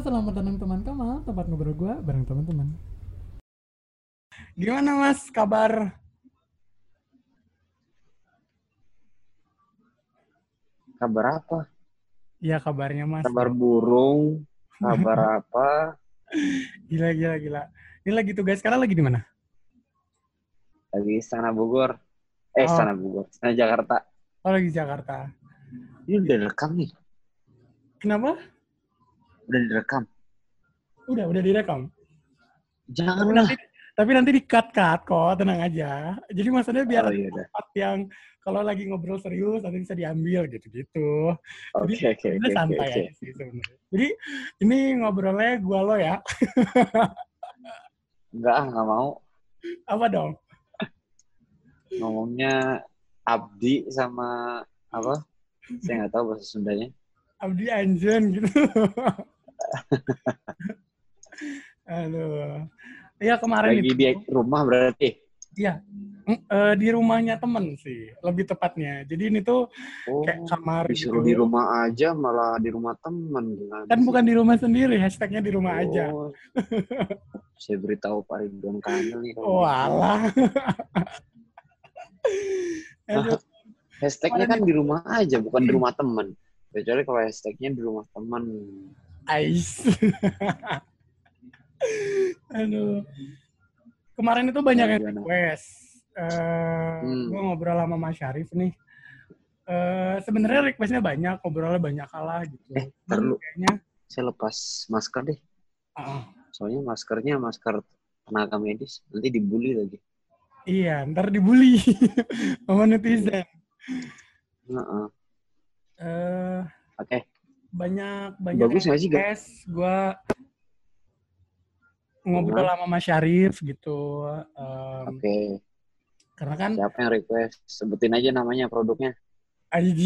selamat datang teman Kamal, tempat ngobrol gue bareng teman-teman. Gimana mas kabar? Kabar apa? Iya kabarnya mas. Kabar burung, kabar apa? Gila gila gila. Ini lagi tugas sekarang lagi di mana? Lagi Istana Bogor. Eh, Oh. Istana Bogor. Istana Jakarta. Oh lagi Jakarta. Ini udah direkam nih. Kenapa? Udah direkam. Udah udah direkam. Tapi Janganlah. nanti, tapi nanti di cut cut kok, tenang aja. Jadi maksudnya biar Oh iya part yang kalau lagi ngobrol serius nanti bisa diambil gitu-gitu. Oke, Jadi oke, ini oke, santai oke. aja sih sebenarnya. Jadi ini ngobrolnya gua lo ya. Enggak, ah, nggak mau. Apa dong? Ngomongnya Abdi sama apa? Saya nggak tahu bahasa Sundanya. Abdi Anjen gitu. Aduh. Ya kemarin Lagi itu. di rumah berarti. Iya. Mm, eh, di rumahnya temen sih, lebih tepatnya. Jadi ini tuh Oh, kayak kamar disuruh gitu. di rumah aja malah di rumah gimana Kan sih? bukan di rumah sendiri, hashtagnya di rumah aja. Oh. Saya beritahu Pak Ridwan Kamil nih. Oh alah. Aduh, Hashtagnya kan di rumah aja, bukan di rumah teman. Kecuali kalau hashtagnya di rumah teman. Ais. Aduh. Kemarin itu banyak yang request. Eh, Hmm. Gue ngobrol sama Mas Syarif nih. Eh, Sebenarnya requestnya banyak, ngobrolnya banyak kalah gitu. Eh, dulu. Kayaknya, Saya lepas masker deh. ah, Soalnya maskernya masker tenaga medis. Nanti dibully lagi. iya, ntar dibully sama netizen. Heeh. Eh, Oke. Banyak banyak Bagus nggak sih, Gak? request. Gue ngobrol sama Mas Syarif gitu. Em, Oke. karena kan Siapa yang request? Sebutin aja namanya produknya. IG.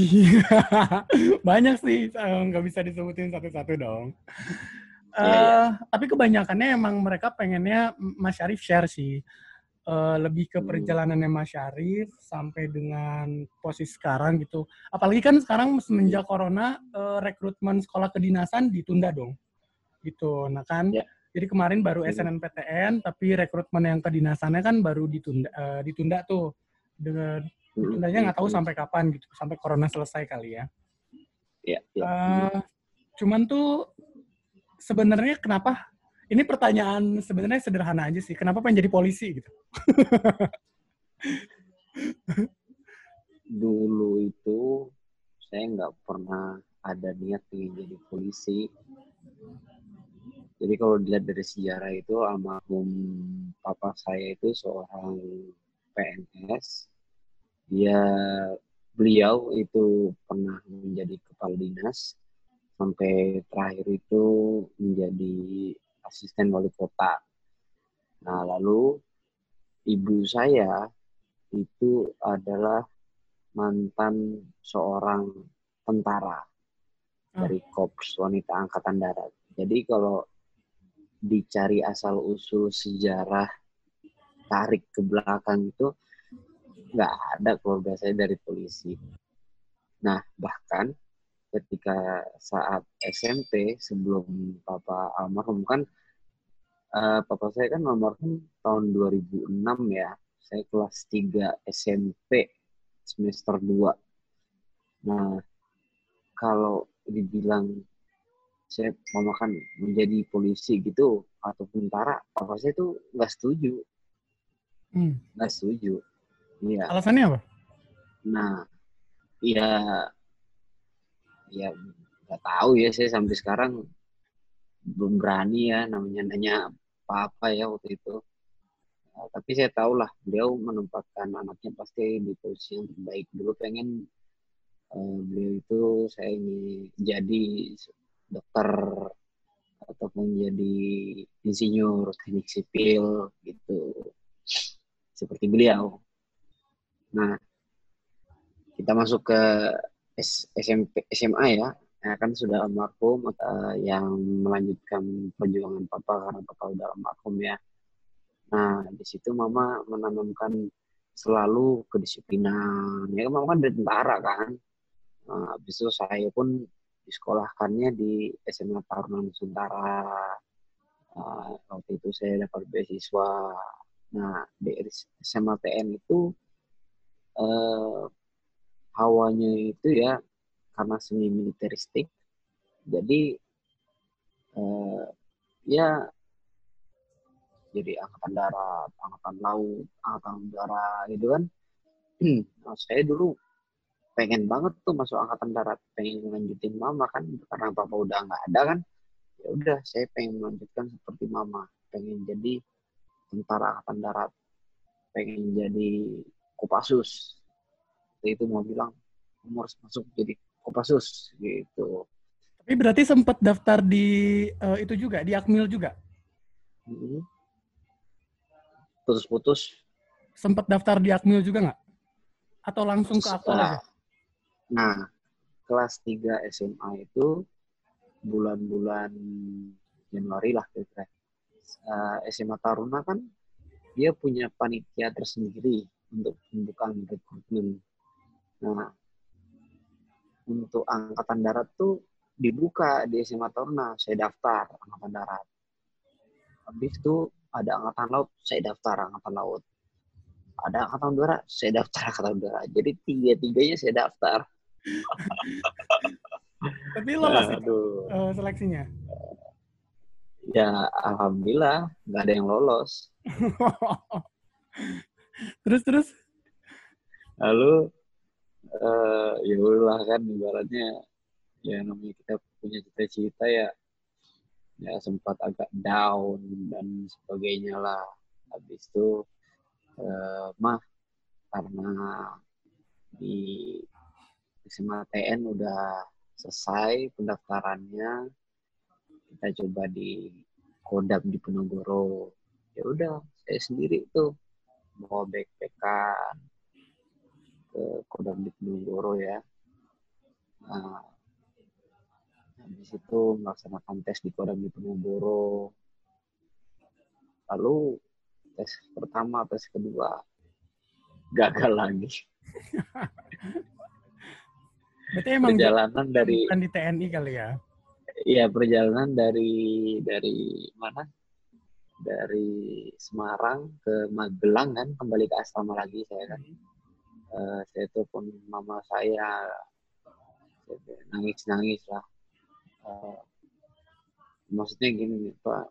Banyak sih, nggak bisa disebutin satu-satu dong. Iya, Eh, Tapi kebanyakannya emang mereka pengennya Mas Syarif share sih. Eh, lebih ke Hmm. perjalanannya Mas Syarif sampai dengan posisi sekarang gitu. Apalagi kan sekarang semenjak corona, eh, rekrutmen sekolah kedinasan ditunda dong. Gitu. Nah kan, Ya. jadi kemarin baru Hmm. SNMPTN, tapi rekrutmen yang kedinasannya kan baru ditunda, eh, ditunda tuh. Dengan Ditundanya nggak tahu sampai kapan gitu, sampai corona selesai kali ya. Iya, iya. Eh, cuman tuh sebenarnya kenapa? Ini pertanyaan sebenarnya sederhana aja sih. Kenapa pengen jadi polisi gitu? Dulu itu saya nggak pernah ada niat ingin jadi polisi. Jadi kalau dilihat dari sejarah itu almarhum papa saya itu seorang PNS. Dia beliau itu pernah menjadi kepala dinas sampai terakhir itu menjadi asisten wali kota. Nah, lalu ibu saya itu adalah mantan seorang tentara dari Korps Wanita Angkatan Darat. Jadi kalau dicari asal usul sejarah tarik ke belakang itu nggak ada keluarga saya dari polisi. Nah bahkan ketika saat SMP sebelum papa almarhum kan eh, papa saya kan almarhum tahun 2006 ya. Saya kelas 3 SMP semester 2. Nah, kalau dibilang saya mau makan menjadi polisi gitu atau tentara, papa saya tuh nggak setuju, Hmm. nggak setuju. Iya. Alasannya apa? Nah, ya, ya nggak tahu ya saya sampai sekarang belum berani ya namanya nanya apa-apa ya waktu itu. Nah, tapi saya tahu lah beliau menempatkan anaknya pasti di posisi yang terbaik. Dulu pengen eh, beliau itu saya ini jadi dokter ataupun jadi insinyur teknik sipil gitu seperti beliau. Nah, kita masuk ke SMP SMA ya, ya kan sudah almarhum eh, yang melanjutkan perjuangan papa karena papa udah almarhum ya. Nah, di situ mama menanamkan selalu kedisiplinan. Ya mama kan dari tentara kan. Nah, habis itu saya pun disekolahkannya di SMA Taruna Nusantara. Uh, waktu itu saya dapat beasiswa. Nah, di SMA TN itu uh, hawanya itu ya karena semi militeristik. Jadi uh, ya jadi angkatan darat, angkatan laut, angkatan udara gitu kan. nah, saya dulu pengen banget tuh masuk angkatan darat, pengen lanjutin mama kan karena papa udah nggak ada kan. Ya udah, saya pengen melanjutkan seperti mama, pengen jadi tentara angkatan darat, pengen jadi Kopassus. Itu mau bilang, umur masuk jadi Kopassus gitu. Tapi berarti sempat daftar di uh, itu juga, di Akmil juga? Hmm. Putus-putus. Sempat daftar di Akmil juga nggak? Atau langsung ke Akmil? Nah, kelas 3 SMA itu bulan-bulan Januari lah kira-kira. Uh, eh, SMA Taruna kan dia punya panitia tersendiri untuk pembukaan rekrutmen. Nah, untuk angkatan darat tuh dibuka di SMA Taruna, saya daftar angkatan darat. Habis itu ada angkatan laut, saya daftar angkatan laut. Ada angkatan udara, saya daftar angkatan udara. Jadi tiga-tiganya saya daftar. Tapi lolos itu uh, seleksinya? Ya, alhamdulillah nggak ada yang lolos. terus terus? Lalu uh, ya udah kan ibaratnya ya namanya kita punya cita-cita ya ya sempat agak down dan sebagainya lah. Habis itu uh, mah karena di SMA TN udah selesai pendaftarannya kita coba di Kodam di Penogoro ya udah saya sendiri tuh bawa backpackan ke Kodam di Penogoro ya nah, Habis itu melaksanakan tes di Kodam di Penogoro. Lalu tes pertama, tes kedua gagal lagi. Berarti emang perjalanan dari bukan di TNI kali ya? Iya, perjalanan dari dari mana? Dari Semarang ke Magelang kan, kembali ke asrama lagi saya kan. Hmm. Uh, saya telepon mama saya, nangis-nangis lah. Uh, maksudnya gini pak.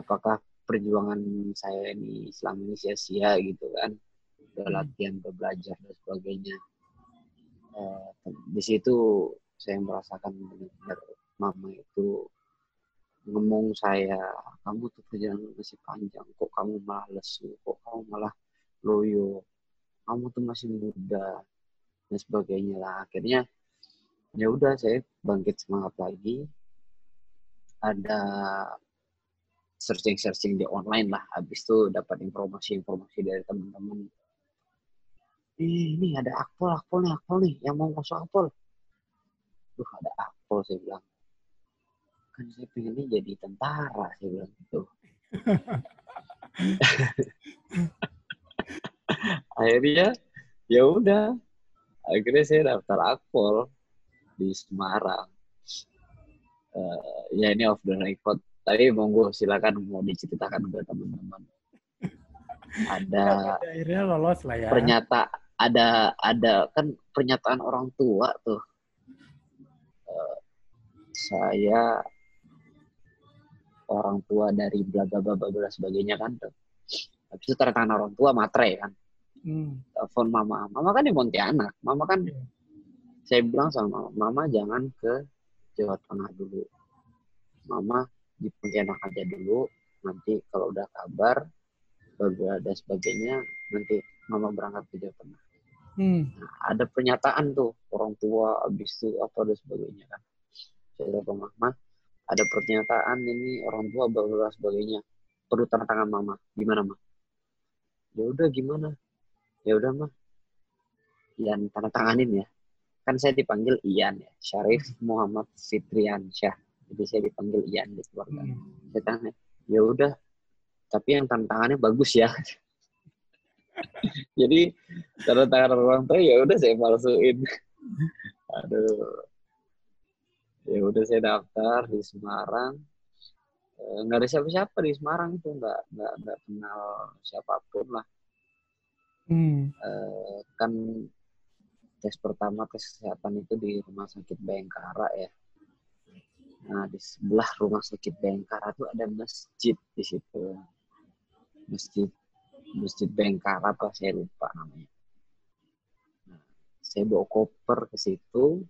Apakah perjuangan saya ini selama ini sia-sia gitu kan? Udah hmm. latihan belajar dan sebagainya. Uh, di situ saya merasakan benar-benar mama itu ngomong saya kamu tuh perjalanan masih panjang. Kok kamu malah lesu? Kok kamu malah loyo kamu tuh masih muda dan sebagainya lah. Akhirnya ya udah saya bangkit semangat lagi. Ada searching-searching di online lah. Habis itu dapat informasi-informasi dari teman-teman. Ini ada akpol akpol nih akpol nih yang mau masuk akpol. Duh ada akpol saya bilang. Kan saya pengennya jadi tentara saya bilang gitu akhirnya ya udah akhirnya saya daftar akpol di Semarang. Uh, ya ini off the record. Tapi monggo silakan mau diceritakan ke teman-teman. Ada akhirnya lolos lah ya. Ternyata ada ada kan pernyataan orang tua tuh. Uh, saya orang tua dari bla bla bla bla sebagainya kan tuh. Habis itu tanda orang tua matre kan. Hmm. Telepon mama. Mama kan di Pontianak. Mama kan yeah saya bilang sama mama jangan ke Jawa Tengah dulu. Mama di Pontianak aja dulu. Nanti kalau udah kabar dan sebagainya nanti mama berangkat ke Jawa Tengah. Hmm. nah, ada pernyataan tuh orang tua abis itu apa dan sebagainya kan. Saya bilang mama ada pernyataan ini orang tua dan sebagainya. Perlu tanda tangan mama. Gimana mah ya udah gimana ya udah mah yang tanda tanganin ya. Kan saya dipanggil Ian ya Syarif Muhammad Fitrian Syah. Jadi saya dipanggil Ian di keluarga. Hmm. saya tanya ya udah tapi yang tantangannya bagus ya. Jadi tanda tangan orang tua ya udah saya palsuin. Aduh. Ya udah saya daftar di Semarang. Eh, nggak ada siapa-siapa di Semarang itu nggak nggak nggak kenal siapa pun lah Hmm. Eh, kan tes pertama kesehatan itu di rumah sakit Bayangkara ya. Nah di sebelah rumah sakit Bayangkara tuh ada masjid di situ. Masjid masjid Bayangkara apa saya lupa namanya. Nah, saya bawa koper ke situ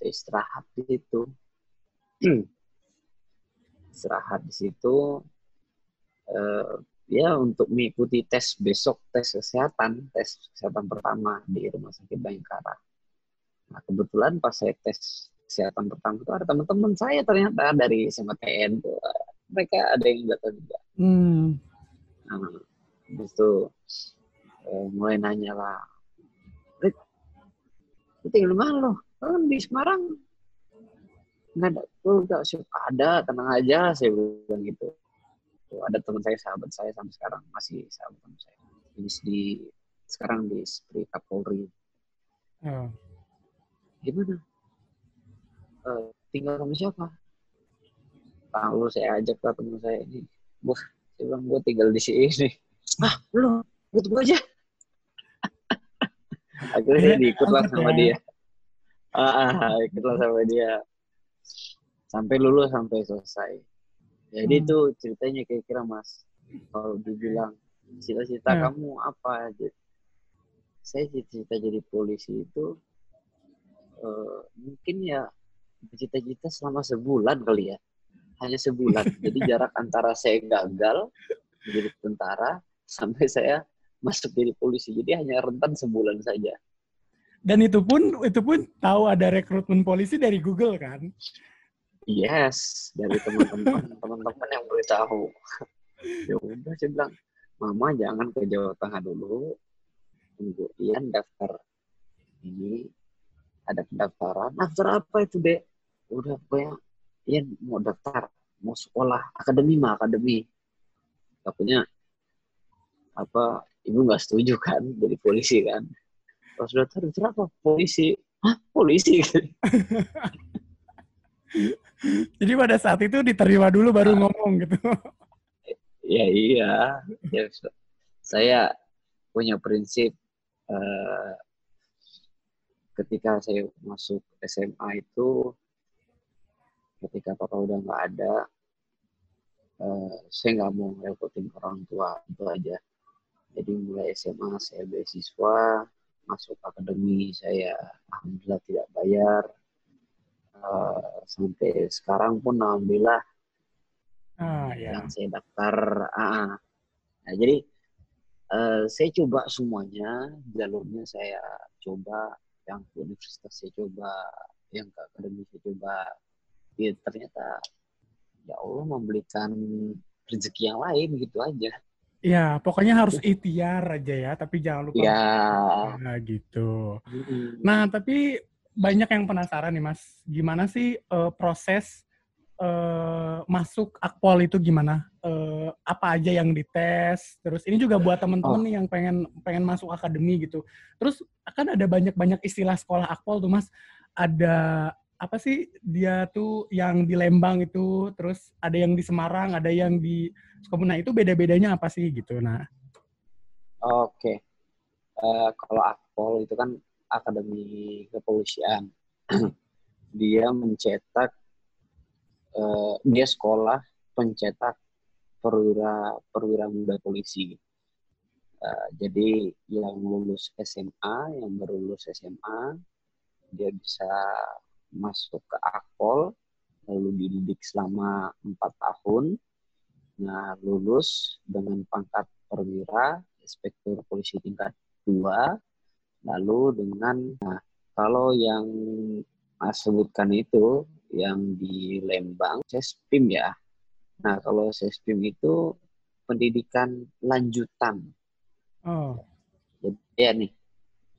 saya istirahat di situ. Istirahat di situ eh, ya untuk mengikuti tes besok tes kesehatan tes kesehatan pertama di rumah sakit Bayangkara. Nah kebetulan pas saya tes kesehatan pertama itu ada teman-teman saya ternyata dari SMTN tuh mereka ada yang datang juga. Hmm. Nah, habis itu eh, mulai nanya lah, Rik, lu tinggal di mana lo? Kan di Semarang nggak ada, tuh nggak ada, tenang aja, saya bilang gitu. Tuh, ada teman saya, sahabat saya sampai sekarang masih sahabat teman saya. Ini di sekarang di Spri Kapolri. Oh. Gimana? Eh, tinggal sama siapa? Lalu saya ajak lah teman saya ini, wah, saya bilang gue tinggal di sini. Ah, lu, ikut gue aja. Akhirnya saya diikutlah Angkat sama ya. dia. Ah, ah, ikutlah sama dia. Sampai lulus, sampai selesai. Jadi Hmm. itu ceritanya kira-kira mas. Kalau dibilang cita-cita Hmm. kamu apa? Jadi, Saya cita-cita jadi polisi itu eh, mungkin ya cita-cita selama sebulan kali ya. Hanya sebulan. Jadi jarak antara saya gagal menjadi tentara sampai saya masuk jadi polisi. Jadi hanya rentan sebulan saja. Dan itu pun itu pun tahu ada rekrutmen polisi dari Google kan? Yes, dari teman-teman teman-teman yang beritahu. ya udah saya bilang, Mama jangan ke Jawa Tengah dulu. Tunggu Ian daftar ini ada pendaftaran. Daftar apa itu, Dek? Udah pokoknya Ian mau daftar, mau sekolah akademi mah akademi. Takutnya apa ibu nggak setuju kan jadi polisi kan. Pas daftar daftar apa? Polisi. Hah, polisi? Jadi pada saat itu diterima dulu baru ngomong gitu. Ya iya, ya, saya punya prinsip eh, ketika saya masuk SMA itu, ketika papa udah nggak ada, eh, saya nggak mau ngerepotin orang tua itu aja. Jadi mulai SMA saya beasiswa, masuk akademi saya alhamdulillah tidak bayar. Eh, sampai sekarang pun alhamdulillah Ah ya. yang saya daftar. Ah, nah, jadi eh, saya coba semuanya, jalurnya saya coba, yang ke universitas saya coba, yang ke akademi saya coba. Ya, ternyata ya Allah memberikan rezeki yang lain gitu aja. Ya, pokoknya harus ikhtiar aja ya, tapi jangan lupa Ya. Nah, gitu. mm, Nah, tapi banyak yang penasaran nih, Mas. Gimana sih eh, proses eh, masuk akpol itu gimana? Eh, apa aja yang dites? Terus ini juga buat teman-teman Oh. nih yang pengen pengen masuk akademi gitu. Terus akan ada banyak-banyak istilah sekolah akpol tuh, Mas. Ada apa sih dia tuh yang di Lembang itu, terus ada yang di Semarang, ada yang di Sukabumi. Nah, itu beda-bedanya apa sih gitu. Nah, Oke. Eh, kalau Akpol itu kan Akademi Kepolisian. dia mencetak, eh, dia sekolah pencetak perwira perwira muda polisi. Eh, jadi yang lulus SMA, yang baru lulus SMA, dia bisa masuk ke Akpol, lalu dididik selama empat tahun. Nah, lulus dengan pangkat perwira, inspektur polisi tingkat 2, lalu dengan, nah, kalau yang Mas sebutkan itu, yang di Lembang, Sespim ya. Nah, kalau Sespim itu pendidikan lanjutan. oh, Jadi ya nih,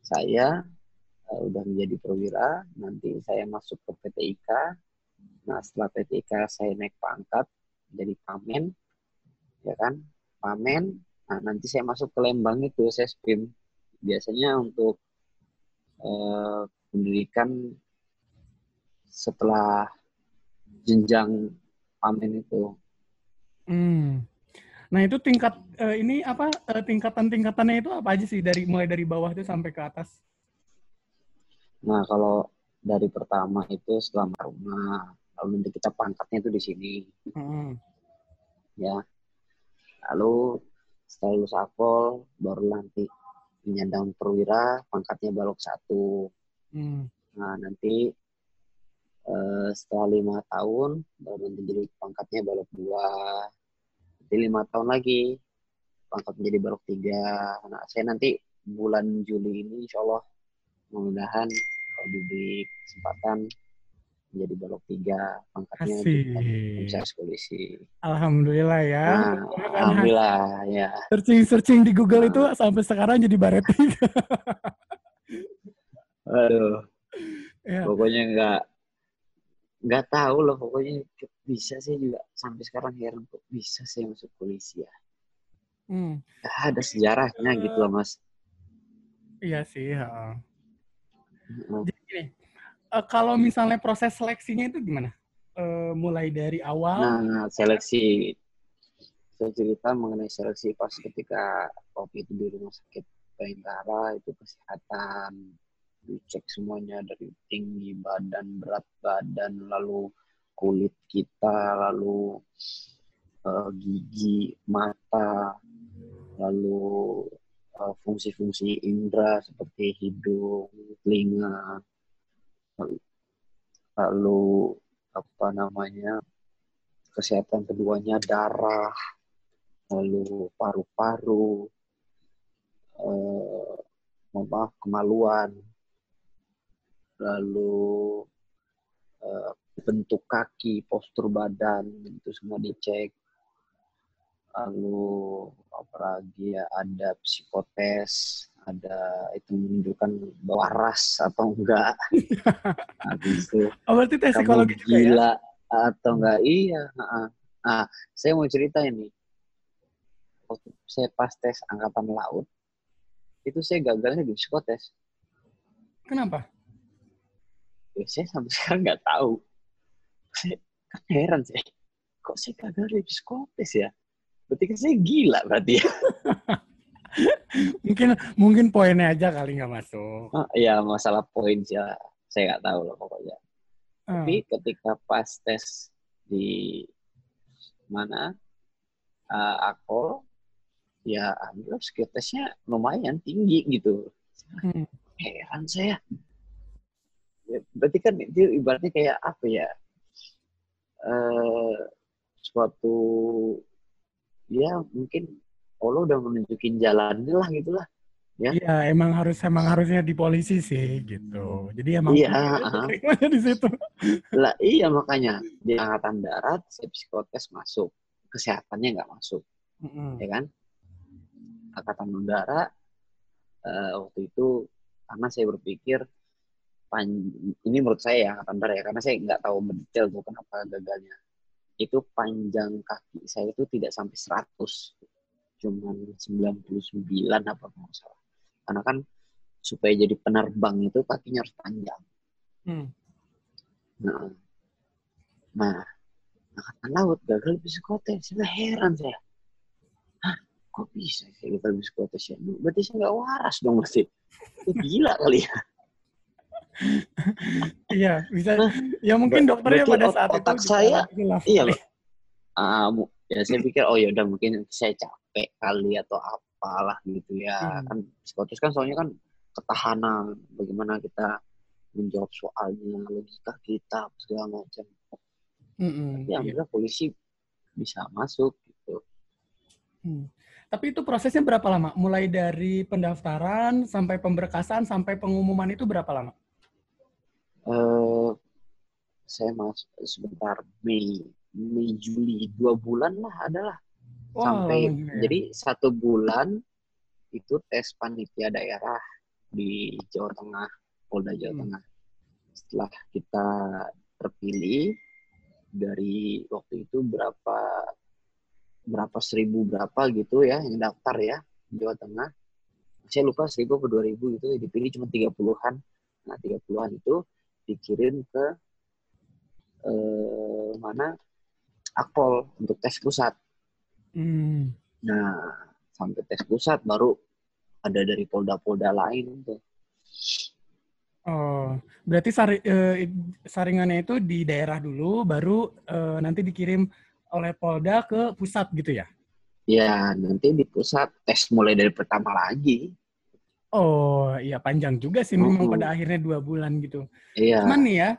saya eh, udah menjadi perwira, nanti saya masuk ke PTIK. Nah, setelah PTIK saya naik pangkat jadi pamen, ya kan? Pamen. Nah, nanti saya masuk ke Lembang itu Sespim. Biasanya untuk eh, pendidikan setelah jenjang pamen itu. Hmm. Nah itu tingkat uh, ini apa uh, tingkatan-tingkatannya itu apa aja sih dari mulai dari bawah itu sampai ke atas? Nah kalau dari pertama itu selama rumah, lalu nanti kita pangkatnya itu di sini, Hmm. ya. Lalu setelah lulus akpol, baru nanti penyandang perwira, pangkatnya balok satu. Hmm. Nah nanti eh, setelah lima tahun, baru nanti jadi pangkatnya balok dua. Nanti lima tahun lagi, pangkat menjadi balok tiga. Nah saya nanti bulan Juli ini insya Allah mudah-mudahan kalau diberi kesempatan menjadi balok tiga pangkatnya komisaris polisi. Alhamdulillah ya. Nah, alhamdulillah ya. Searching searching di Google itu sampai sekarang jadi baret tiga. Aduh, ya. pokoknya nggak nggak tahu loh pokoknya bisa sih juga sampai sekarang heran kok bisa sih masuk polisi ya. Hmm. Nggak ada sejarahnya gitu loh mas. Iya sih. ha. Heeh. Jadi gini, eh, kalau misalnya proses seleksinya itu gimana? Eh, mulai dari awal. Nah seleksi saya cerita mengenai seleksi pas ketika waktu itu di rumah sakit Bayangkara itu kesehatan dicek semuanya dari tinggi badan berat badan lalu kulit kita lalu eh, gigi mata lalu fungsi-fungsi indera seperti hidung telinga lalu- apa namanya kesehatan keduanya darah lalu paru-paru eh, maaf kemaluan lalu eh, bentuk kaki postur badan itu semua dicek. Lalu apalagi ya ada psikotes ada itu menunjukkan waras atau enggak. Habis itu Oh, berarti tes psikologi juga ya? gila atau enggak? Iya Nah, nah, saya mau cerita ini. Waktu saya pas tes angkatan laut itu saya gagalnya di psikotes. Kenapa? ya, saya sampai sekarang nggak tahu. Saya kan heran saya kok saya gagal di psikotes ya? Berarti kan saya gila berarti ya Mungkin mungkin poinnya aja kali nggak masuk. Ah, ya masalah poin sih ya saya nggak tahu loh pokoknya Hmm. tapi ketika pas tes di mana uh, akpol ya alhamdulillah psikotesnya lumayan tinggi gitu Hmm. heran saya Ya, berarti kan itu ibaratnya kayak apa ya eh suatu ya mungkin Allah udah menunjukin jalannya lah gitulah Ya. Iya, emang harus emang harusnya di polisi sih gitu. Jadi emang Iya, terimanya di situ. lah iya makanya di angkatan darat saya psikotes masuk kesehatannya nggak masuk Mm-mm. ya kan angkatan udara eh, waktu itu karena saya berpikir pan- ini menurut saya ya angkatan darat ya karena saya nggak tahu mendetail tuh kenapa gagalnya itu panjang kaki saya itu tidak sampai 100 cuman 99 apa nggak salah. Karena kan supaya jadi penerbang itu kakinya harus panjang. Hmm. nah, nah angkatan laut gagal psikotes saya heran saya. Hah, kok bisa saya gagal psikotes ya berarti saya nggak waras dong masih gila kali ya. Iya, bisa. Ya mungkin dokternya pada saat otak itu saya, iya Ah, ya saya pikir oh ya udah mungkin saya capek kali atau apalah gitu ya Hmm. kan psikotes kan soalnya kan ketahanan bagaimana kita menjawab soalnya logika kita segala macam Mm-mm, tapi iya. alhamdulillah polisi bisa masuk gitu Hmm. Tapi itu prosesnya berapa lama? Mulai dari pendaftaran sampai pemberkasan sampai pengumuman itu berapa lama? eh saya masuk sebentar Mei Mei Juli dua bulan lah adalah Wah, sampai ya. jadi satu bulan itu tes panitia daerah di Jawa Tengah Polda Jawa Hmm. Tengah setelah kita terpilih dari waktu itu berapa berapa seribu berapa gitu ya yang daftar ya Jawa Tengah saya lupa seribu atau dua ribu itu dipilih cuma tiga puluhan nah tiga puluhan itu dikirim ke eh, mana akpol untuk tes pusat. Hmm. Nah, sampai tes pusat baru ada dari polda-polda lain tuh. Oh, berarti sari, eh, saringannya itu di daerah dulu, baru eh, nanti dikirim oleh Polda ke pusat gitu ya? Ya, nanti di pusat tes mulai dari pertama lagi. Oh, iya panjang juga sih memang Mm-mm. pada akhirnya dua bulan gitu. Iya. Cuman nih ya,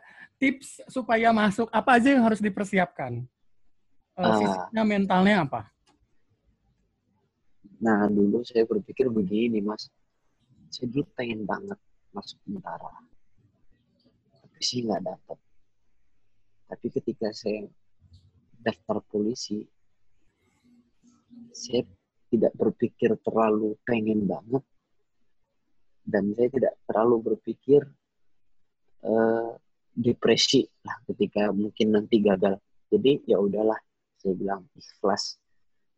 tips supaya masuk apa aja yang harus dipersiapkan? Eh, Ah. fisiknya, mentalnya apa? Nah, dulu saya berpikir begini, Mas. Saya dulu pengen banget masuk tentara. Tapi sih nggak dapet. Tapi ketika saya daftar polisi, saya tidak berpikir terlalu pengen banget. Dan saya tidak terlalu berpikir eh, depresi lah ketika mungkin nanti gagal. Jadi ya udahlah, saya bilang ikhlas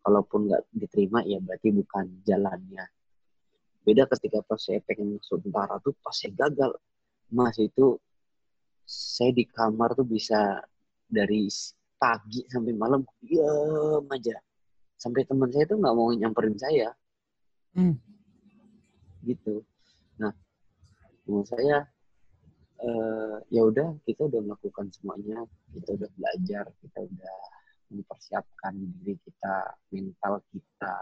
kalaupun nggak diterima ya berarti bukan jalannya. Beda ketika pas saya pengen masuk tentara tuh pas saya gagal. Mas itu saya di kamar tuh bisa dari pagi sampai malam diam aja. Sampai teman saya tuh nggak mau nyamperin saya. Hmm. gitu. Nah menurut saya eh, ya udah kita udah melakukan semuanya. Kita udah belajar kita udah mempersiapkan diri kita mental kita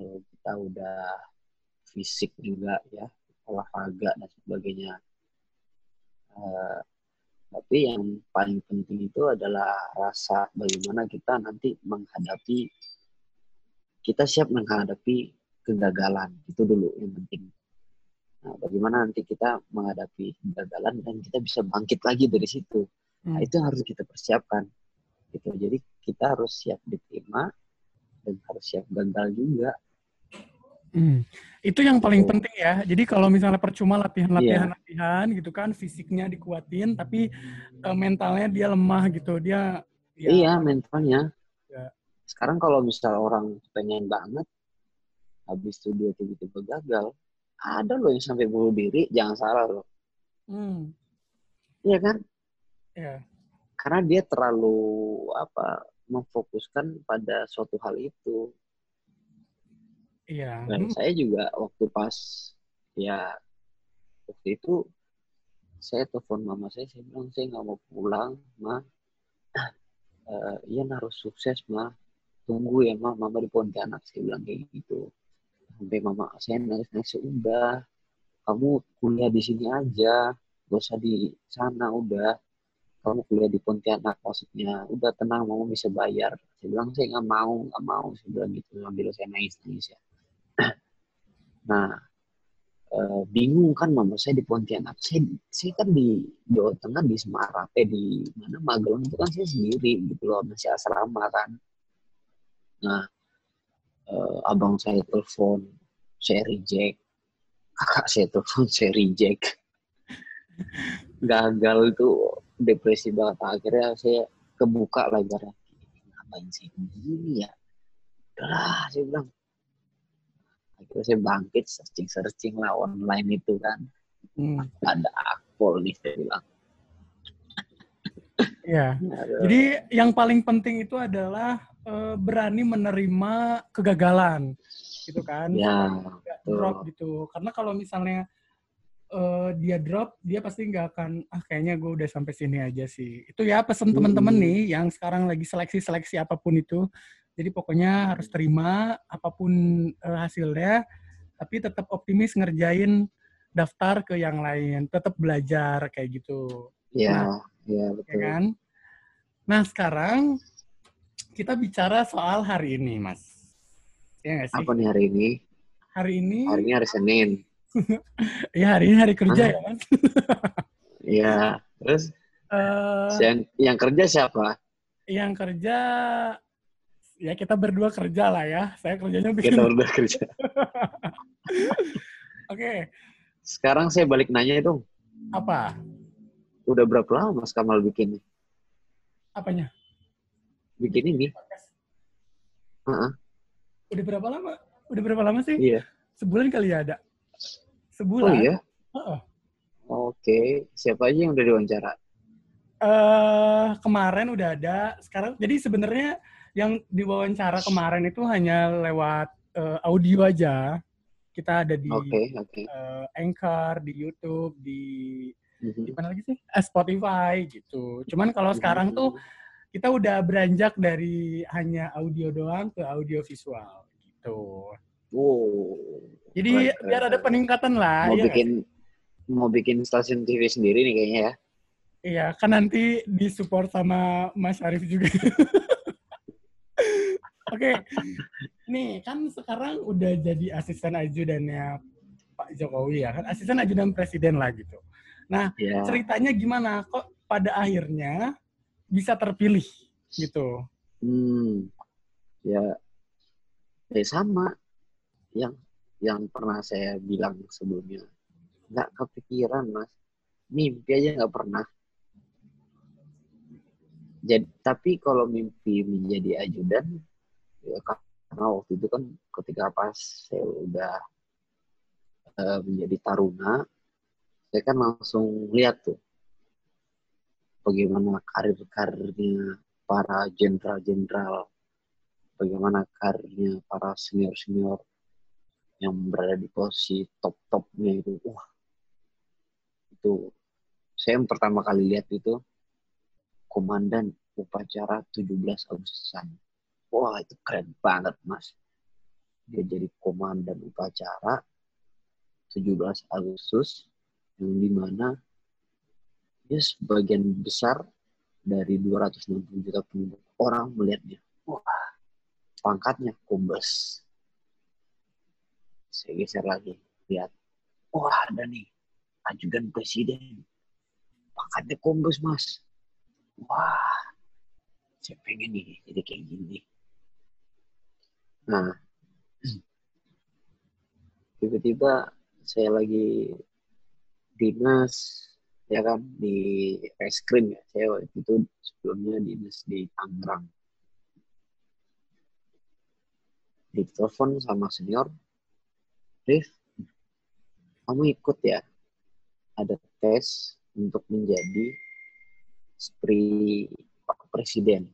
eh, kita udah fisik juga ya olahraga dan sebagainya Eh, tapi yang paling penting itu adalah rasa bagaimana kita nanti menghadapi kita siap menghadapi kegagalan itu dulu yang penting Nah, bagaimana nanti kita menghadapi kegagalan dan kita bisa bangkit lagi dari situ. Nah, Hmm. itu yang harus kita persiapkan. Gitu. Jadi kita harus siap diterima dan harus siap gagal juga. Hmm. Itu yang paling Gitu. penting ya. Jadi kalau misalnya percuma Iya. latihan-latihan-latihan gitu kan, fisiknya dikuatin, tapi eh, mentalnya dia lemah gitu. Dia ya, Iya, mentalnya. Ya. Sekarang kalau misal orang pengen banget, habis itu dia tiba-tiba gagal, ada loh yang sampai bunuh diri, jangan salah loh. Hmm. Iya kan? Ya. Karena dia terlalu apa memfokuskan pada suatu hal itu. Iya. Dan Hmm. saya juga waktu pas ya waktu itu saya telepon mama saya, saya bilang saya nggak mau pulang, ma. Ian harus sukses, ma. Tunggu ya, ma. Mama di Pontianak, saya bilang kayak gitu. Sampai mama saya nangis-nangis, udah. Kamu kuliah di sini aja, gak usah di sana, udah. Kamu kuliah di Pontianak maksudnya, udah tenang, mama bisa bayar. Saya bilang saya nggak mau, nggak mau, saya bilang gitu sambil saya nangis-nangis ya. Nah, eh, bingung kan mama saya di Pontianak. Saya, saya kan di Jawa Tengah di Semarang, eh di mana Magelang itu kan saya sendiri gitu loh, masih asrama kan. Nah, eh, abang saya telepon, saya reject. Kakak saya telepon, saya reject. Gagal itu depresi banget. Akhirnya saya kebuka lah ibaratnya. Ngapain sih begini ya? Udahlah, saya bilang akhirnya saya bangkit searching searching lah online itu kan Hmm. ada akpol nih saya bilang. Aduh. Jadi yang paling penting itu adalah eh, berani menerima kegagalan, gitu kan? ya drop gitu. Karena kalau misalnya eh, dia drop, dia pasti nggak akan ah kayaknya gue udah sampai sini aja sih. Itu ya pesan teman-teman Hmm. nih yang sekarang lagi seleksi-seleksi apa pun itu. Jadi pokoknya harus terima apa pun eh, hasilnya, tapi tetap optimis ngerjain daftar ke yang lain, tetap belajar kayak gitu. ya ya ya betul kan? Nah sekarang kita bicara soal hari ini, Mas. Ya nggak sih? apa nih hari ini Hari ini, hari ini hari Senin ya hari ini hari kerja ya, Mas. ya terus Eh, yang yang kerja siapa yang kerja, ya kita berdua kerja lah ya. Saya kerjanya bikin. kita Oke, berdua kerja sekarang saya balik nanya dong apa? udah berapa lama Mas Kamal bikin Apanya? bikin ini Heeh. Udah berapa lama? Udah berapa lama sih? iya Sebulan kali ya ada. Oh Sebulan. iya Heeh. oke siapa aja yang udah diwawancara uh, kemarin udah ada. Sekarang jadi sebenarnya yang diwawancara kemarin itu hanya lewat uh, audio aja. Kita ada di okay, okay. Uh, Anchor, di YouTube, di mm-hmm. di mana lagi sih? Uh, Spotify gitu. Cuman kalau mm-hmm. sekarang tuh kita udah beranjak dari hanya audio doang ke audio visual gitu. Wow. Jadi keren, biar ada peningkatan lah. Mau ya bikin mau bikin stasiun TV sendiri nih kayaknya ya. Iya, kan nanti disupport sama Mas Arif juga. Oke, okay. nih kan sekarang udah jadi asisten ajudannya Pak Jokowi ya kan, asisten ajudan presiden lah gitu. Nah, yeah. ceritanya gimana? Kok pada akhirnya bisa terpilih gitu? Hmm, ya, ya sama yang yang pernah saya bilang sebelumnya. Nggak kepikiran mas, mimpi aja nggak pernah. Jadi, tapi kalau mimpi menjadi ajudan, ya karena waktu itu kan ketika pas saya udah uh, menjadi taruna saya kan langsung lihat tuh bagaimana karir-karirnya para jenderal-jenderal bagaimana karirnya para senior-senior yang berada di posisi top-topnya itu. Wah. Itu saya yang pertama kali lihat itu komandan upacara 17 Agustusan. Wah itu keren banget mas. Dia jadi komandan upacara 17 Agustus yang di mana dia sebagian besar dari 260 juta penduduk orang melihatnya. Wah pangkatnya kombes saya geser lagi lihat. Wah ada nih. Ajudan presiden. Pangkatnya kombes mas. Wah saya pengen nih jadi kayak gini. Nah, tiba-tiba saya lagi dinas ya kan di es krim ya. Saya waktu itu sebelumnya dinas di Tangerang. Ditelepon sama senior Rif kamu ikut ya. Ada tes untuk menjadi Spri Pak Presiden.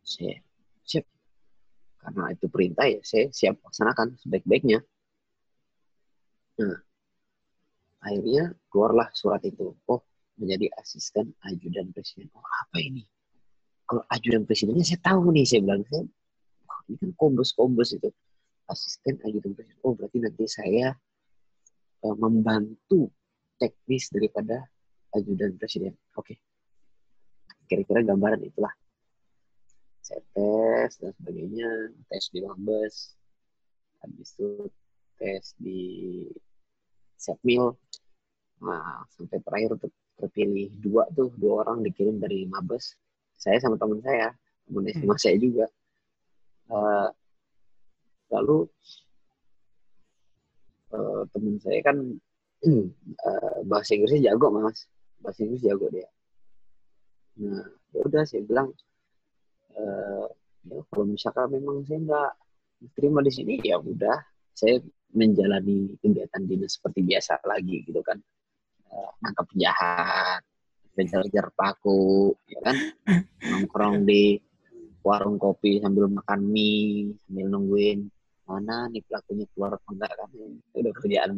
Saya karena itu perintah ya saya siap laksanakan sebaik-baiknya. Nah akhirnya keluarlah surat itu. Oh menjadi asisten ajudan presiden. Oh apa ini? Kalau ajudan presidennya saya tahu nih saya bilang. Saya oh, ini kan kombes kombes itu asisten ajudan presiden. Oh berarti nanti saya uh, membantu teknis daripada ajudan presiden. Oke. Okay. kira-kira gambaran itulah. Saya tes dan sebagainya tes di Mabes habis itu tes di Setmil. Nah sampai terakhir untuk terpilih dua tuh dua orang dikirim dari Mabes. Saya sama teman saya teman SMA hmm. saya juga. Uh, lalu uh, teman saya kan uh, bahasa Inggrisnya jago mas. Bahasa Inggris jago dia. Nah ya udah saya bilang uh, kalau misalkan memang saya nggak diterima di sini ya udah. Saya menjalani kegiatan dinas seperti biasa lagi gitu kan. Uh, penjahat kejar-kejar paku ya kan. Nongkrong di warung kopi sambil makan mie sambil nungguin mana nih pelakunya keluar apa enggak kan? Itu udah kerjaan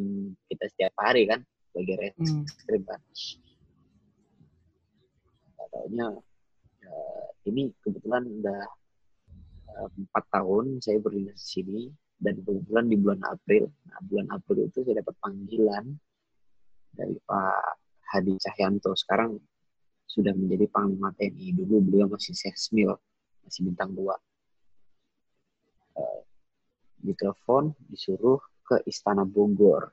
kita setiap hari kan sebagai reskrim kan. Hmm uh, ini kebetulan udah eh, empat tahun saya berdinas di sini dan kebetulan di bulan April, nah bulan April itu saya dapat panggilan dari Pak Hadi Cahyanto. Sekarang sudah menjadi Panglima TNI dulu beliau masih Sesmil masih bintang dua ditelepon disuruh ke Istana Bogor.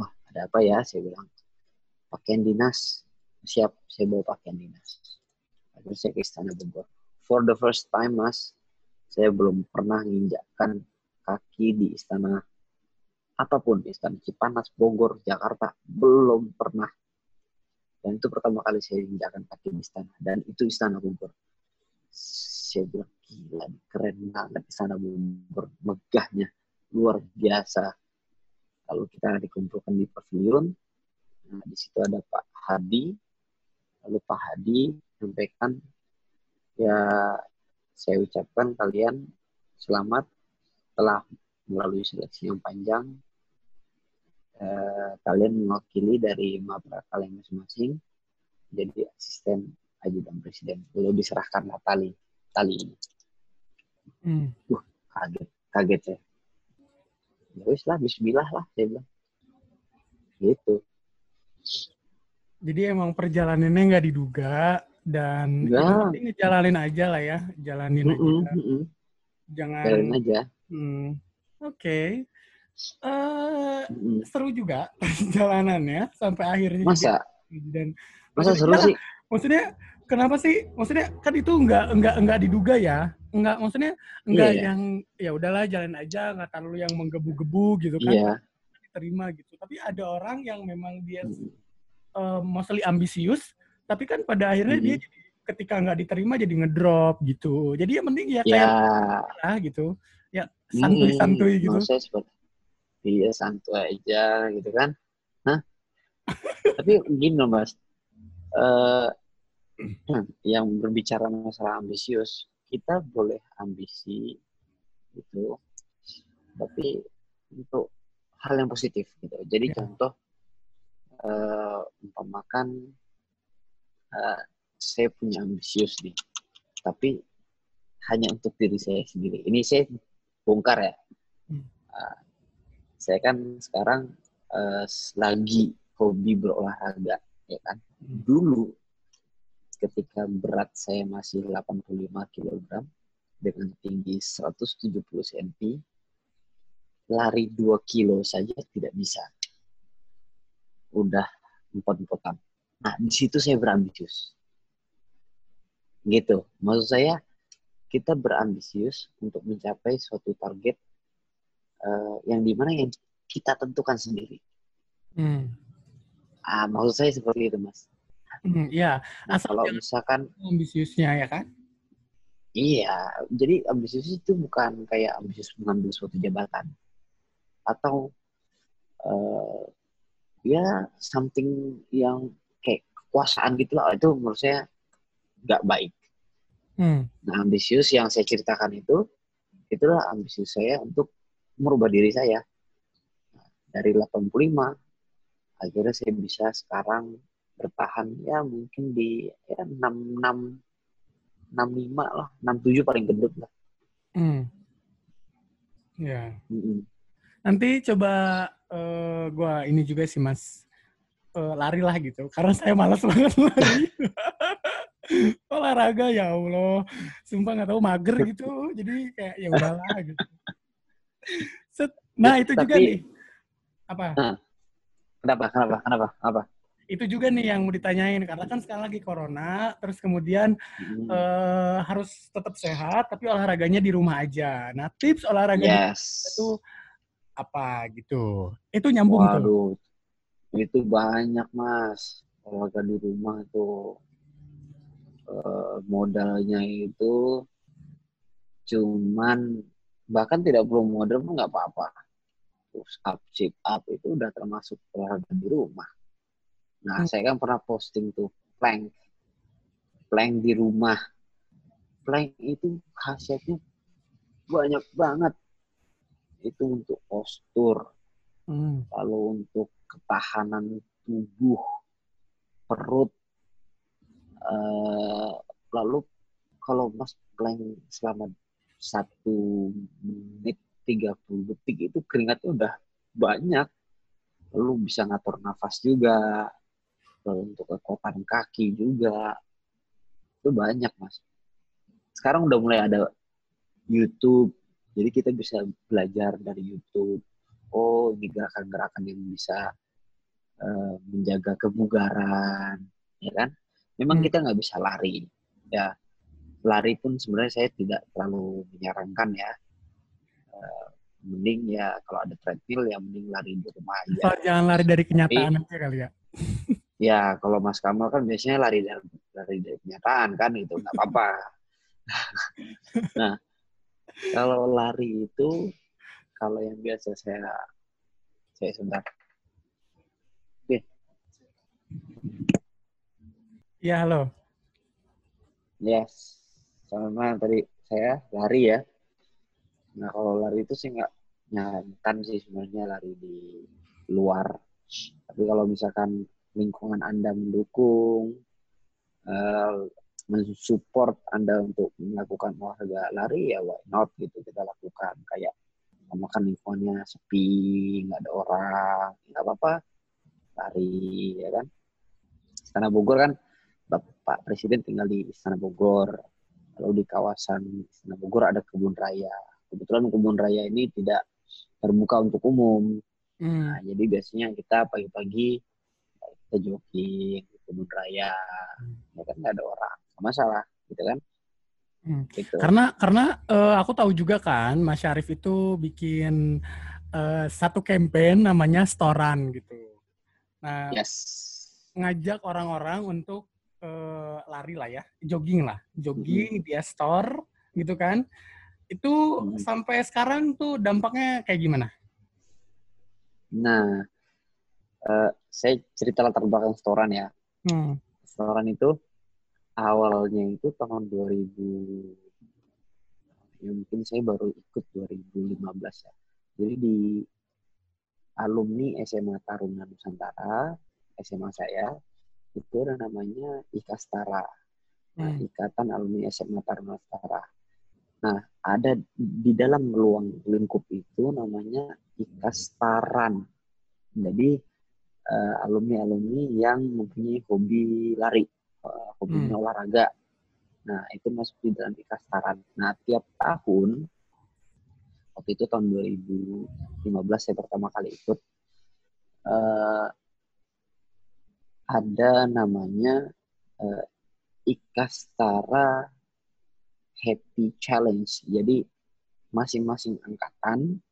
Wah ada apa ya? Saya bilang pakaian dinas. Siap saya bawa pakaian dinas. Akhirnya saya ke Istana Bogor. For the first time mas saya belum pernah menginjakkan kaki di istana apa pun istana Cipanas Bogor Jakarta belum pernah. Dan itu pertama kali saya injakkan kaki di istana dan itu istana Bogor. Saya bilang gila keren banget istana Bogor megahnya luar biasa kalau kita dikumpulkan di pavilion Nah, di situ ada Pak Hadi. Lalu Pak Hadi sampaikan ya saya ucapkan kalian selamat telah melalui seleksi yang panjang. Eh, kalian mewakili dari mapra kalian masing-masing jadi asisten ajudan presiden. Belum diserahkan tali tali ini. Hmm. Uh, kaget, kaget saya. Ya wis lah, Bismillah lah saya bilang. Gitu. Jadi emang perjalanannya nggak diduga dan ya. ngejalanin aja lah ya, jalanin mm -mm, aja. Mm -mm. Jangan. Jalanin aja. Hmm. Oke. Okay. Uh, mm -mm. Seru juga jalanannya sampai akhirnya. Masa? Dan masa seru sih? Maksudnya kenapa sih? Maksudnya kan itu nggak nggak nggak diduga ya? Nggak maksudnya nggak yeah. yang ya udahlah jalan aja nggak terlalu yang menggebu-gebu gitu kan? Yeah. Terima gitu. Tapi ada orang yang memang dia mm. uh, mostly ambisius, tapi kan pada akhirnya mm. dia jadi ketika nggak diterima jadi ngedrop gitu. Jadi yang penting ya kayak yeah. lah gitu. Ya santuy-santuy hmm, gitu. Saya seperti iya santuy aja gitu kan. Hah? tapi gini loh mas. Uh, yang berbicara masalah ambisius, kita boleh ambisi gitu, tapi untuk hal yang positif gitu. Jadi ya. contoh uh, umpamakan uh, saya punya ambisius nih, tapi hanya untuk diri saya sendiri. Ini saya bongkar ya. Uh, saya kan sekarang uh, lagi hobi berolahraga, ya kan. Hmm. Dulu ketika berat saya masih 85 kg dengan tinggi 170 cm, lari 2 kilo saja tidak bisa. Udah empot-empotan. Nah, di situ saya berambisius. Gitu. Maksud saya, kita berambisius untuk mencapai suatu target uh, yang di mana yang kita tentukan sendiri. Hmm. Ah, maksud saya seperti itu, Mas. Hmm, iya. Nah, Asal kalau misalkan ambisiusnya ya kan? Iya, jadi ambisius itu bukan kayak ambisius mengambil suatu jabatan atau uh, ya something yang kayak kekuasaan gitu lah itu menurut saya nggak baik. Hmm. Nah ambisius yang saya ceritakan itu itulah ambisius saya untuk merubah diri saya nah, dari 85 akhirnya saya bisa sekarang bertahan ya mungkin di ya 66 65 lah 67 paling gendut lah. Hmm. ya. Mm nanti coba uh, gua ini juga sih mas. Uh, lari lah gitu karena saya malas banget lari. Olahraga ya allah. Sumpah nggak tahu mager gitu. Jadi kayak ya udahlah gitu. Set, nah itu Tapi, juga nih. Apa? Nah, kenapa kenapa kenapa apa itu juga nih yang mau ditanyain karena kan sekarang lagi corona terus kemudian hmm. uh, harus tetap sehat tapi olahraganya di rumah aja. Nah tips olahraga yes. itu apa gitu? Itu nyambung Waduh, tuh. Itu banyak mas olahraga di rumah tuh uh, modalnya itu cuman bahkan tidak perlu modal pun nggak apa-apa. Push up, sit up itu udah termasuk olahraga di rumah Nah, hmm. saya kan pernah posting tuh plank. Plank di rumah. Plank itu khasiatnya banyak banget. Itu untuk postur. Hmm. Lalu untuk ketahanan tubuh, perut. Uh, lalu kalau mas plank selama satu menit 30 detik itu keringatnya udah banyak. Lalu bisa ngatur nafas juga, untuk kekuatan kaki juga itu banyak mas sekarang udah mulai ada YouTube jadi kita bisa belajar dari YouTube oh ini gerakan-gerakan yang bisa uh, menjaga kebugaran ya kan memang hmm. kita nggak bisa lari ya lari pun sebenarnya saya tidak terlalu menyarankan ya uh, mending ya kalau ada treadmill ya mending lari di rumah aja. Oh, jangan lari dari kenyataan Tapi, aja kali ya. ya kalau Mas Kamal kan biasanya lari dari, lari dari kenyataan kan itu nggak apa-apa. nah kalau lari itu kalau yang biasa saya saya sebentar. Oke. Ya, halo. Yes. Sama tadi saya lari ya. Nah, kalau lari itu sih nggak nyarankan sih sebenarnya lari di luar. Tapi kalau misalkan lingkungan Anda mendukung, uh, mensupport Anda untuk melakukan olahraga lari, ya why not gitu kita lakukan. Kayak makan lingkungannya sepi, nggak ada orang, nggak apa-apa, lari, ya kan. Istana Bogor kan, Bapak Presiden tinggal di Istana Bogor. Lalu di kawasan Istana Bogor ada kebun raya. Kebetulan kebun raya ini tidak terbuka untuk umum. Hmm. Nah, jadi biasanya kita pagi-pagi kita jogging di kebun raya, hmm. ya kan nggak ada orang, nggak masalah, gitu kan? Hmm. Gitu. Karena karena uh, aku tahu juga kan, Mas Syarif itu bikin uh, satu campaign namanya Storan gitu. Nah, yes. ngajak orang-orang untuk uh, lari lah ya, jogging lah, jogging hmm. dia store gitu kan itu hmm. sampai sekarang tuh dampaknya kayak gimana? Nah, uh, saya cerita latar belakang setoran ya. Hmm. Setoran itu awalnya itu tahun 2000 ya mungkin saya baru ikut 2015 ya. Jadi di alumni SMA Taruna Nusantara, SMA saya, itu ada namanya Ikastara. Nah, hmm. Ikatan Alumni SMA Taruna Nusantara. Nah, ada di dalam ruang lingkup itu namanya ikastaran. Jadi uh, alumni-alumni yang mempunyai hobi lari, uh, hobinya hmm. olahraga. Nah, itu masuk di dalam ikastaran. Nah, tiap tahun waktu itu tahun 2015 saya pertama kali ikut uh, ada namanya uh, Ikastara happy challenge. Jadi masing-masing angkatan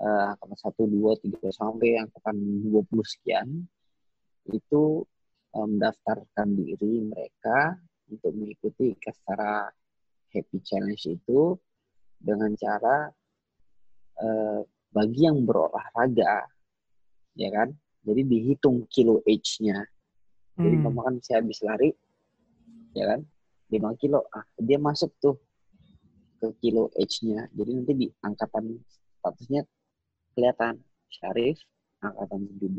uh, angkatan satu dua tiga sampai angkatan dua puluh sekian itu um, mendaftarkan diri mereka untuk mengikuti Kastara Happy Challenge itu dengan cara uh, bagi yang berolahraga ya kan? Jadi dihitung kilo age-nya. Jadi hmm. kan saya habis lari ya kan? 5 kilo. Ah dia masuk tuh ke kilo H-nya jadi nanti di angkatan statusnya kelihatan Syarif angkatan 17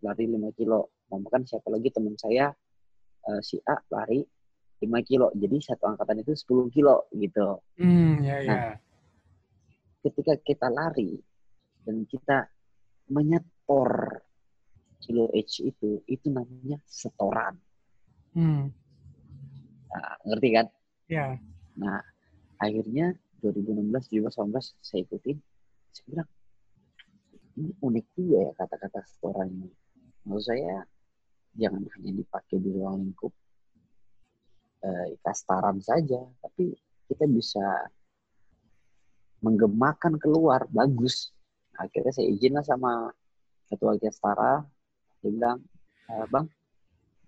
lari 5 kilo mau kan siapa lagi teman saya uh, si A lari 5 kilo jadi satu angkatan itu 10 kilo gitu hmm, ya, ya. nah ketika kita lari dan kita menyetor kilo H itu itu namanya setoran hmm. Nah, ngerti kan? Iya. Nah, akhirnya 2016, 2018 saya ikutin. Saya bilang, ini unik juga ya kata-kata setoran ini. Menurut saya, jangan hanya dipakai di ruang lingkup eh, kastaran saja, tapi kita bisa menggemakan keluar, bagus. Akhirnya saya izin lah sama ketua Kastara, dia bilang, eh, Bang,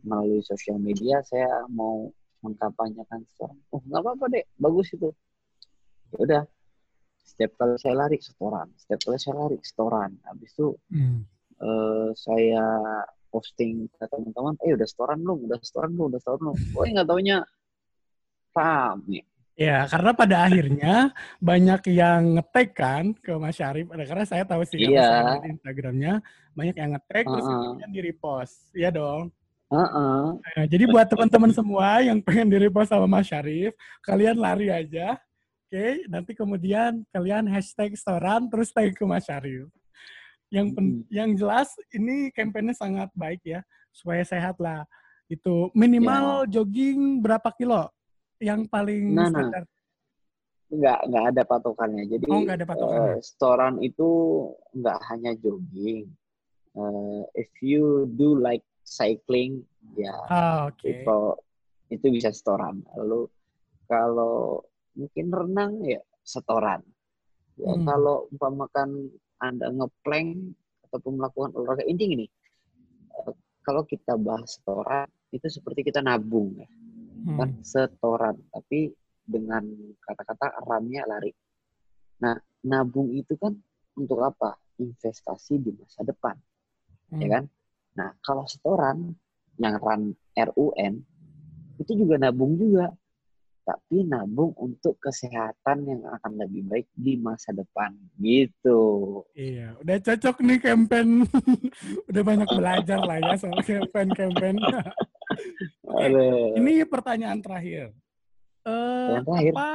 melalui sosial media saya mau mengkampanyekan setoran. Oh nggak apa-apa deh, bagus itu. Ya udah, setiap kali saya lari setoran, setiap kali saya lari setoran. Habis itu hmm. uh, saya posting ke teman-teman, eh udah setoran belum, udah setoran belum, udah setoran belum. Oh nggak taunya rame. Ya, karena pada akhirnya banyak yang ngetek kan ke Mas Syarif. Karena saya tahu sih yeah. di Instagramnya banyak yang ngetek uh -uh. terus kemudian di repost, ya dong. Uh-uh. Nah, jadi buat teman-teman semua yang pengen di repost sama Mas Syarif, kalian lari aja. Oke, okay? nanti kemudian kalian hashtag storan terus tag ke Mas Syarif. Yang pen, hmm. yang jelas ini kampanye sangat baik ya, supaya sehat lah. Itu minimal yeah. jogging berapa kilo? Yang paling nah, nah. standar? Nah. Enggak, enggak ada patokannya. Jadi oh, enggak ada patokannya. Uh, storan itu enggak hanya jogging. Uh, if you do like cycling ya oh, okay. itu itu bisa setoran lalu kalau mungkin renang ya setoran ya hmm. kalau umpamakan anda ngeplank ataupun melakukan olahraga inti ini eh, kalau kita bahas setoran itu seperti kita nabung ya hmm. kan setoran tapi dengan kata-kata ramnya lari nah nabung itu kan untuk apa investasi di masa depan ya hmm. ya kan Nah, kalau setoran yang run RUN itu juga nabung juga. Tapi nabung untuk kesehatan yang akan lebih baik di masa depan gitu. Iya, udah cocok nih campaign. udah banyak belajar lah ya soal campaign-campaign. okay. Ini pertanyaan terakhir. Uh, terakhir. Apa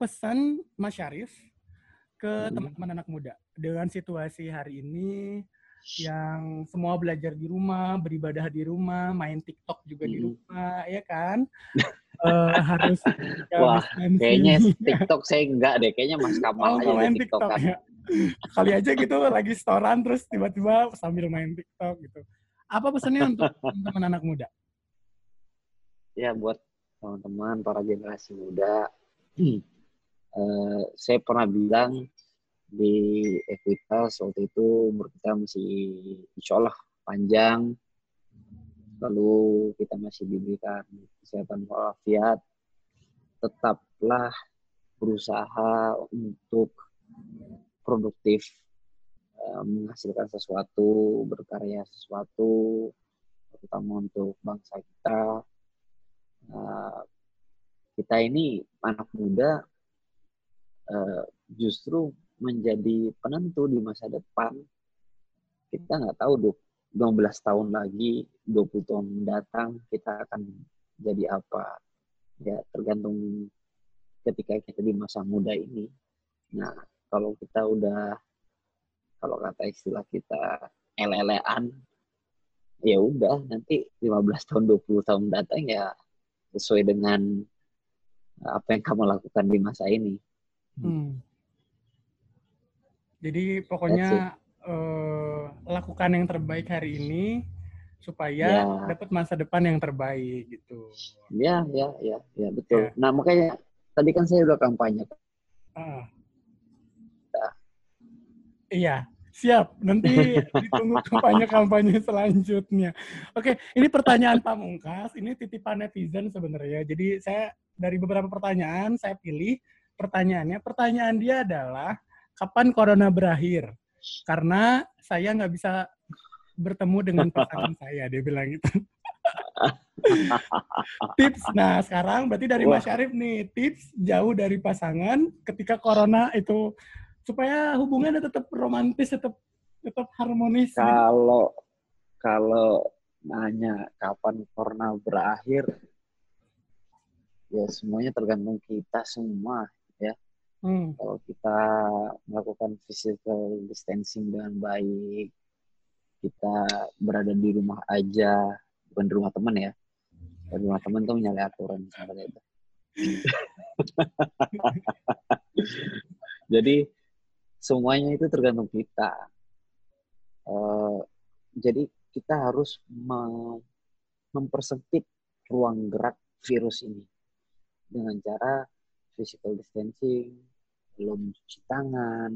pesan Mas Syarif ke hmm. teman-teman anak muda dengan situasi hari ini yang semua belajar di rumah, beribadah di rumah, main TikTok juga di rumah, ya kan? uh, harus Wah, kayaknya TikTok saya enggak deh, kayaknya Mas Kamal oh, aja main TikTok, TikTok kan. ya. Kali aja gitu lagi setoran terus tiba-tiba sambil main TikTok gitu. Apa pesannya untuk teman-teman anak muda? Ya buat teman-teman para generasi muda, uh, saya pernah bilang di Equitas waktu itu umur kita masih insya panjang. Lalu kita masih diberikan kesehatan walafiat. Tetaplah berusaha untuk produktif eh, menghasilkan sesuatu berkarya sesuatu terutama untuk bangsa kita. Eh, kita ini anak muda eh, justru menjadi penentu di masa depan. Kita nggak tahu 12 tahun lagi, 20 tahun mendatang kita akan jadi apa. Ya tergantung ketika kita di masa muda ini. Nah, kalau kita udah kalau kata istilah kita elelean ya udah nanti 15 tahun 20 tahun datang ya sesuai dengan apa yang kamu lakukan di masa ini. Hmm. Jadi pokoknya uh, lakukan yang terbaik hari ini supaya ya. dapat masa depan yang terbaik gitu. Ya, ya, ya, ya betul. Ya. Nah makanya tadi kan saya udah kampanye. Uh. Nah. Iya, siap. Nanti ditunggu kampanye-kampanye selanjutnya. Oke, ini pertanyaan pamungkas. Ini titipan netizen sebenarnya. Jadi saya dari beberapa pertanyaan saya pilih pertanyaannya. Pertanyaan dia adalah kapan corona berakhir? Karena saya nggak bisa bertemu dengan pasangan saya, dia bilang gitu. tips, nah sekarang berarti dari Mas Syarif nih, tips jauh dari pasangan ketika corona itu supaya hubungannya tetap romantis, tetap tetap harmonis. Kalau kalau nanya kapan corona berakhir, ya semuanya tergantung kita semua ya. Hmm. Kalau kita melakukan physical distancing dengan baik, kita berada di rumah aja, bukan di rumah teman ya. Di rumah teman tuh menyalahi aturan sebenarnya itu. jadi semuanya itu tergantung kita. Uh, jadi kita harus mempersempit ruang gerak virus ini dengan cara physical distancing, belum mencuci tangan,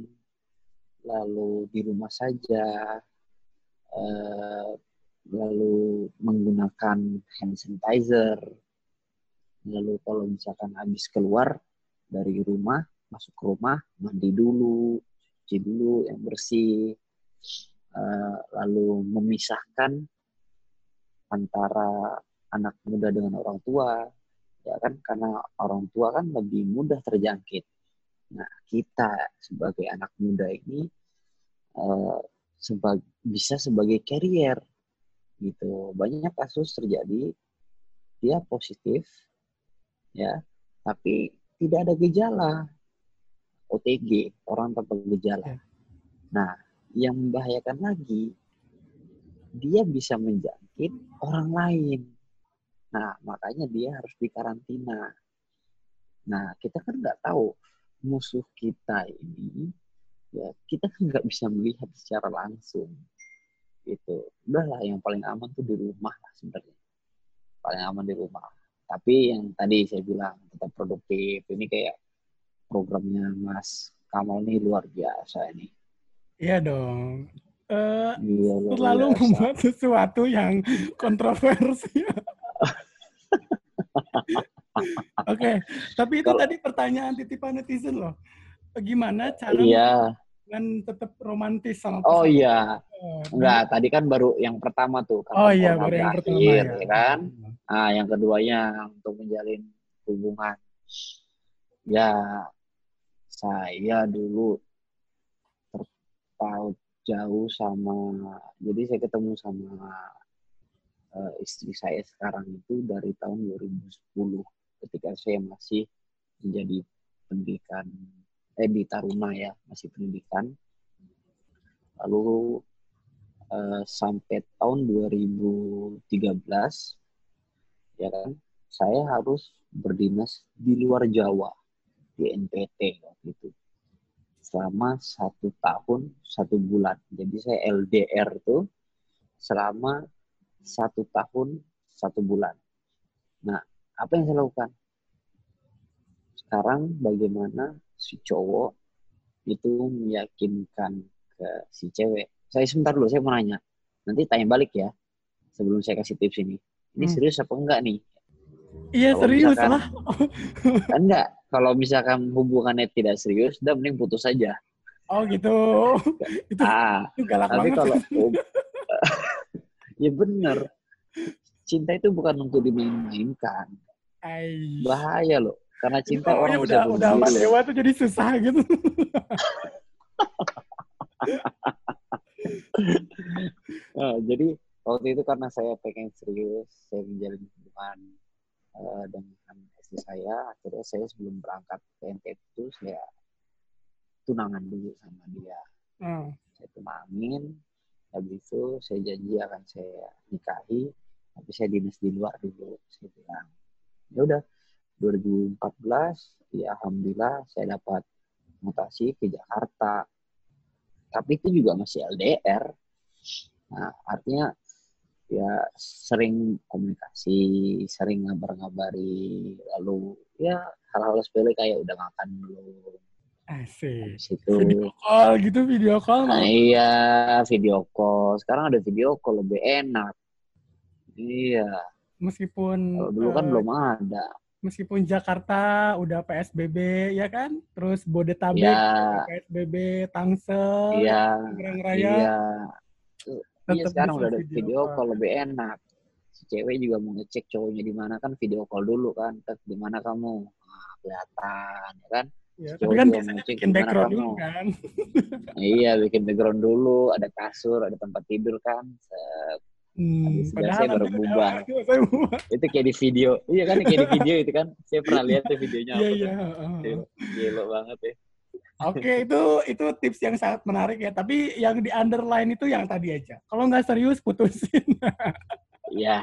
lalu di rumah saja, uh, lalu menggunakan hand sanitizer, lalu kalau misalkan habis keluar dari rumah, masuk ke rumah, mandi dulu, cuci dulu yang bersih, uh, lalu memisahkan antara anak muda dengan orang tua, ya kan? Karena orang tua kan lebih mudah terjangkit Nah, kita sebagai anak muda ini uh, sebag bisa sebagai carrier gitu. Banyak kasus terjadi dia positif ya, tapi tidak ada gejala. OTG, orang tanpa gejala. Ya. Nah, yang membahayakan lagi dia bisa menjangkit orang lain. Nah, makanya dia harus dikarantina. Nah, kita kan nggak tahu musuh kita ini ya kita kan nggak bisa melihat secara langsung gitu. Udahlah yang paling aman tuh di rumah lah sebenarnya. Paling aman di rumah. Tapi yang tadi saya bilang tetap produktif. Ini kayak programnya Mas Kamal ini luar biasa ini. Iya dong. Uh, iya, selalu membuat sesuatu yang kontroversi Oke, okay. tapi itu Kalo, tadi pertanyaan titipan netizen loh. Gimana cara iya. kan tetap romantis sama Oh pasangan. iya, Oh, enggak. Tadi kan baru yang pertama tuh. Oh iya, baru yang pertama berakhir, ya. ya kan? Nah, yang keduanya untuk menjalin hubungan. Ya, saya dulu terpaut jauh sama, jadi saya ketemu sama eh, istri saya sekarang itu dari tahun 2010 ketika saya masih menjadi pendidikan eh di Taruna ya masih pendidikan. Lalu eh, sampai tahun 2013 ya kan saya harus berdinas di luar Jawa di NTT waktu itu. Selama satu tahun satu bulan. Jadi saya LDR tuh selama satu tahun satu bulan. Nah apa yang saya lakukan sekarang bagaimana si cowok itu meyakinkan ke si cewek saya sebentar dulu saya mau nanya nanti tanya balik ya sebelum saya kasih tips ini ini Hmm. serius apa enggak nih Iya Kalau serius misalkan- lah. kan enggak kalau misalkan hubungannya tidak serius udah mending putus saja Oh gitu. itu, ah itu galak tapi banget. kalau ya bener cinta itu bukan untuk dimainkan Ai. bahaya loh karena cinta Pokoknya orang udah udah sama dewa tuh jadi susah gitu. Nah, jadi waktu itu karena saya pengen serius, saya menjalin hubungan eh, dengan istri saya, akhirnya saya sebelum berangkat ke NTT itu saya tunangan dulu sama dia. Hmm. Saya tunangin, habis itu saya janji akan saya nikahi, tapi saya dinas di luar dulu. Saya bilang, ya udah 2014, ya alhamdulillah saya dapat mutasi ke Jakarta. Tapi itu juga masih LDR. Nah, artinya ya sering komunikasi, sering ngabar-ngabari, lalu ya hal-hal sepele kayak udah makan belum. Asik. Habis itu, Video call gitu, video call. nah, iya video call. Sekarang ada video call lebih enak. Iya, Meskipun kalau dulu kan eh, belum ada. meskipun Jakarta udah PSBB ya kan, terus Bodetabek Iya, PSBB, Tangsel, iya, Tangerang Raya, iya. Iya sekarang udah ada video call. call lebih enak. Si cewek juga mau ngecek cowoknya di mana kan video call dulu kan. Di mana kamu? Nah, kelihatan ya kan. Ya, tapi kan biasanya bikin background kamu. dulu kan. Iya bikin background dulu, ada kasur, ada tempat tidur kan. Set. Hmm, padahal saya baru bubar. Itu kayak di video. Iya kan kayak di video itu kan. Saya pernah lihat tuh videonya Iya, apa iya. heeh. Gila, banget ya. Oke, itu itu tips yang sangat menarik ya. Tapi yang di underline itu yang tadi aja. Kalau nggak serius, putusin. Iya.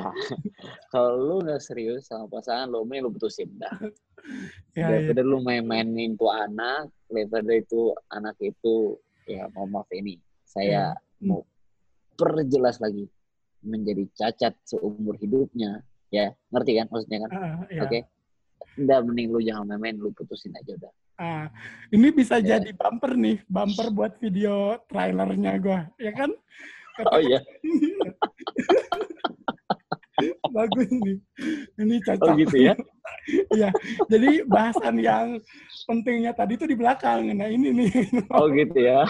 Kalau lu nggak serius sama pasangan lu, mending lu putusin dah. ya, ya. daripada lu main-mainin tuh anak, daripada itu anak itu ya mau maaf ini saya Hmm. mau perjelas lagi menjadi cacat seumur hidupnya ya ngerti kan maksudnya kan Ah, ya. oke udah mending lu jangan main-main lu putusin aja udah Ah, ini bisa Ya. jadi bumper nih, bumper buat video trailernya gua, ya kan? oh iya Bagus nih. Ini cocok. oh gitu ya Iya. Jadi bahasan yang pentingnya tadi itu di belakang. Nah, ini nih. oh gitu ya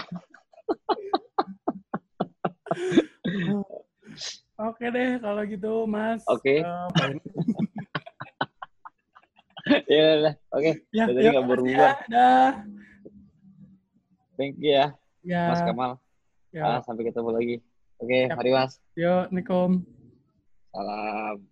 Oke deh kalau gitu, Mas. Oke. Eh, main- ya udah oke ya, ya, nggak berubah. ya. Dah. thank you ya Ya. Mas Kamal ya. ah, sampai ketemu lagi oke Siap. mari Mas Yo, Nikom. salam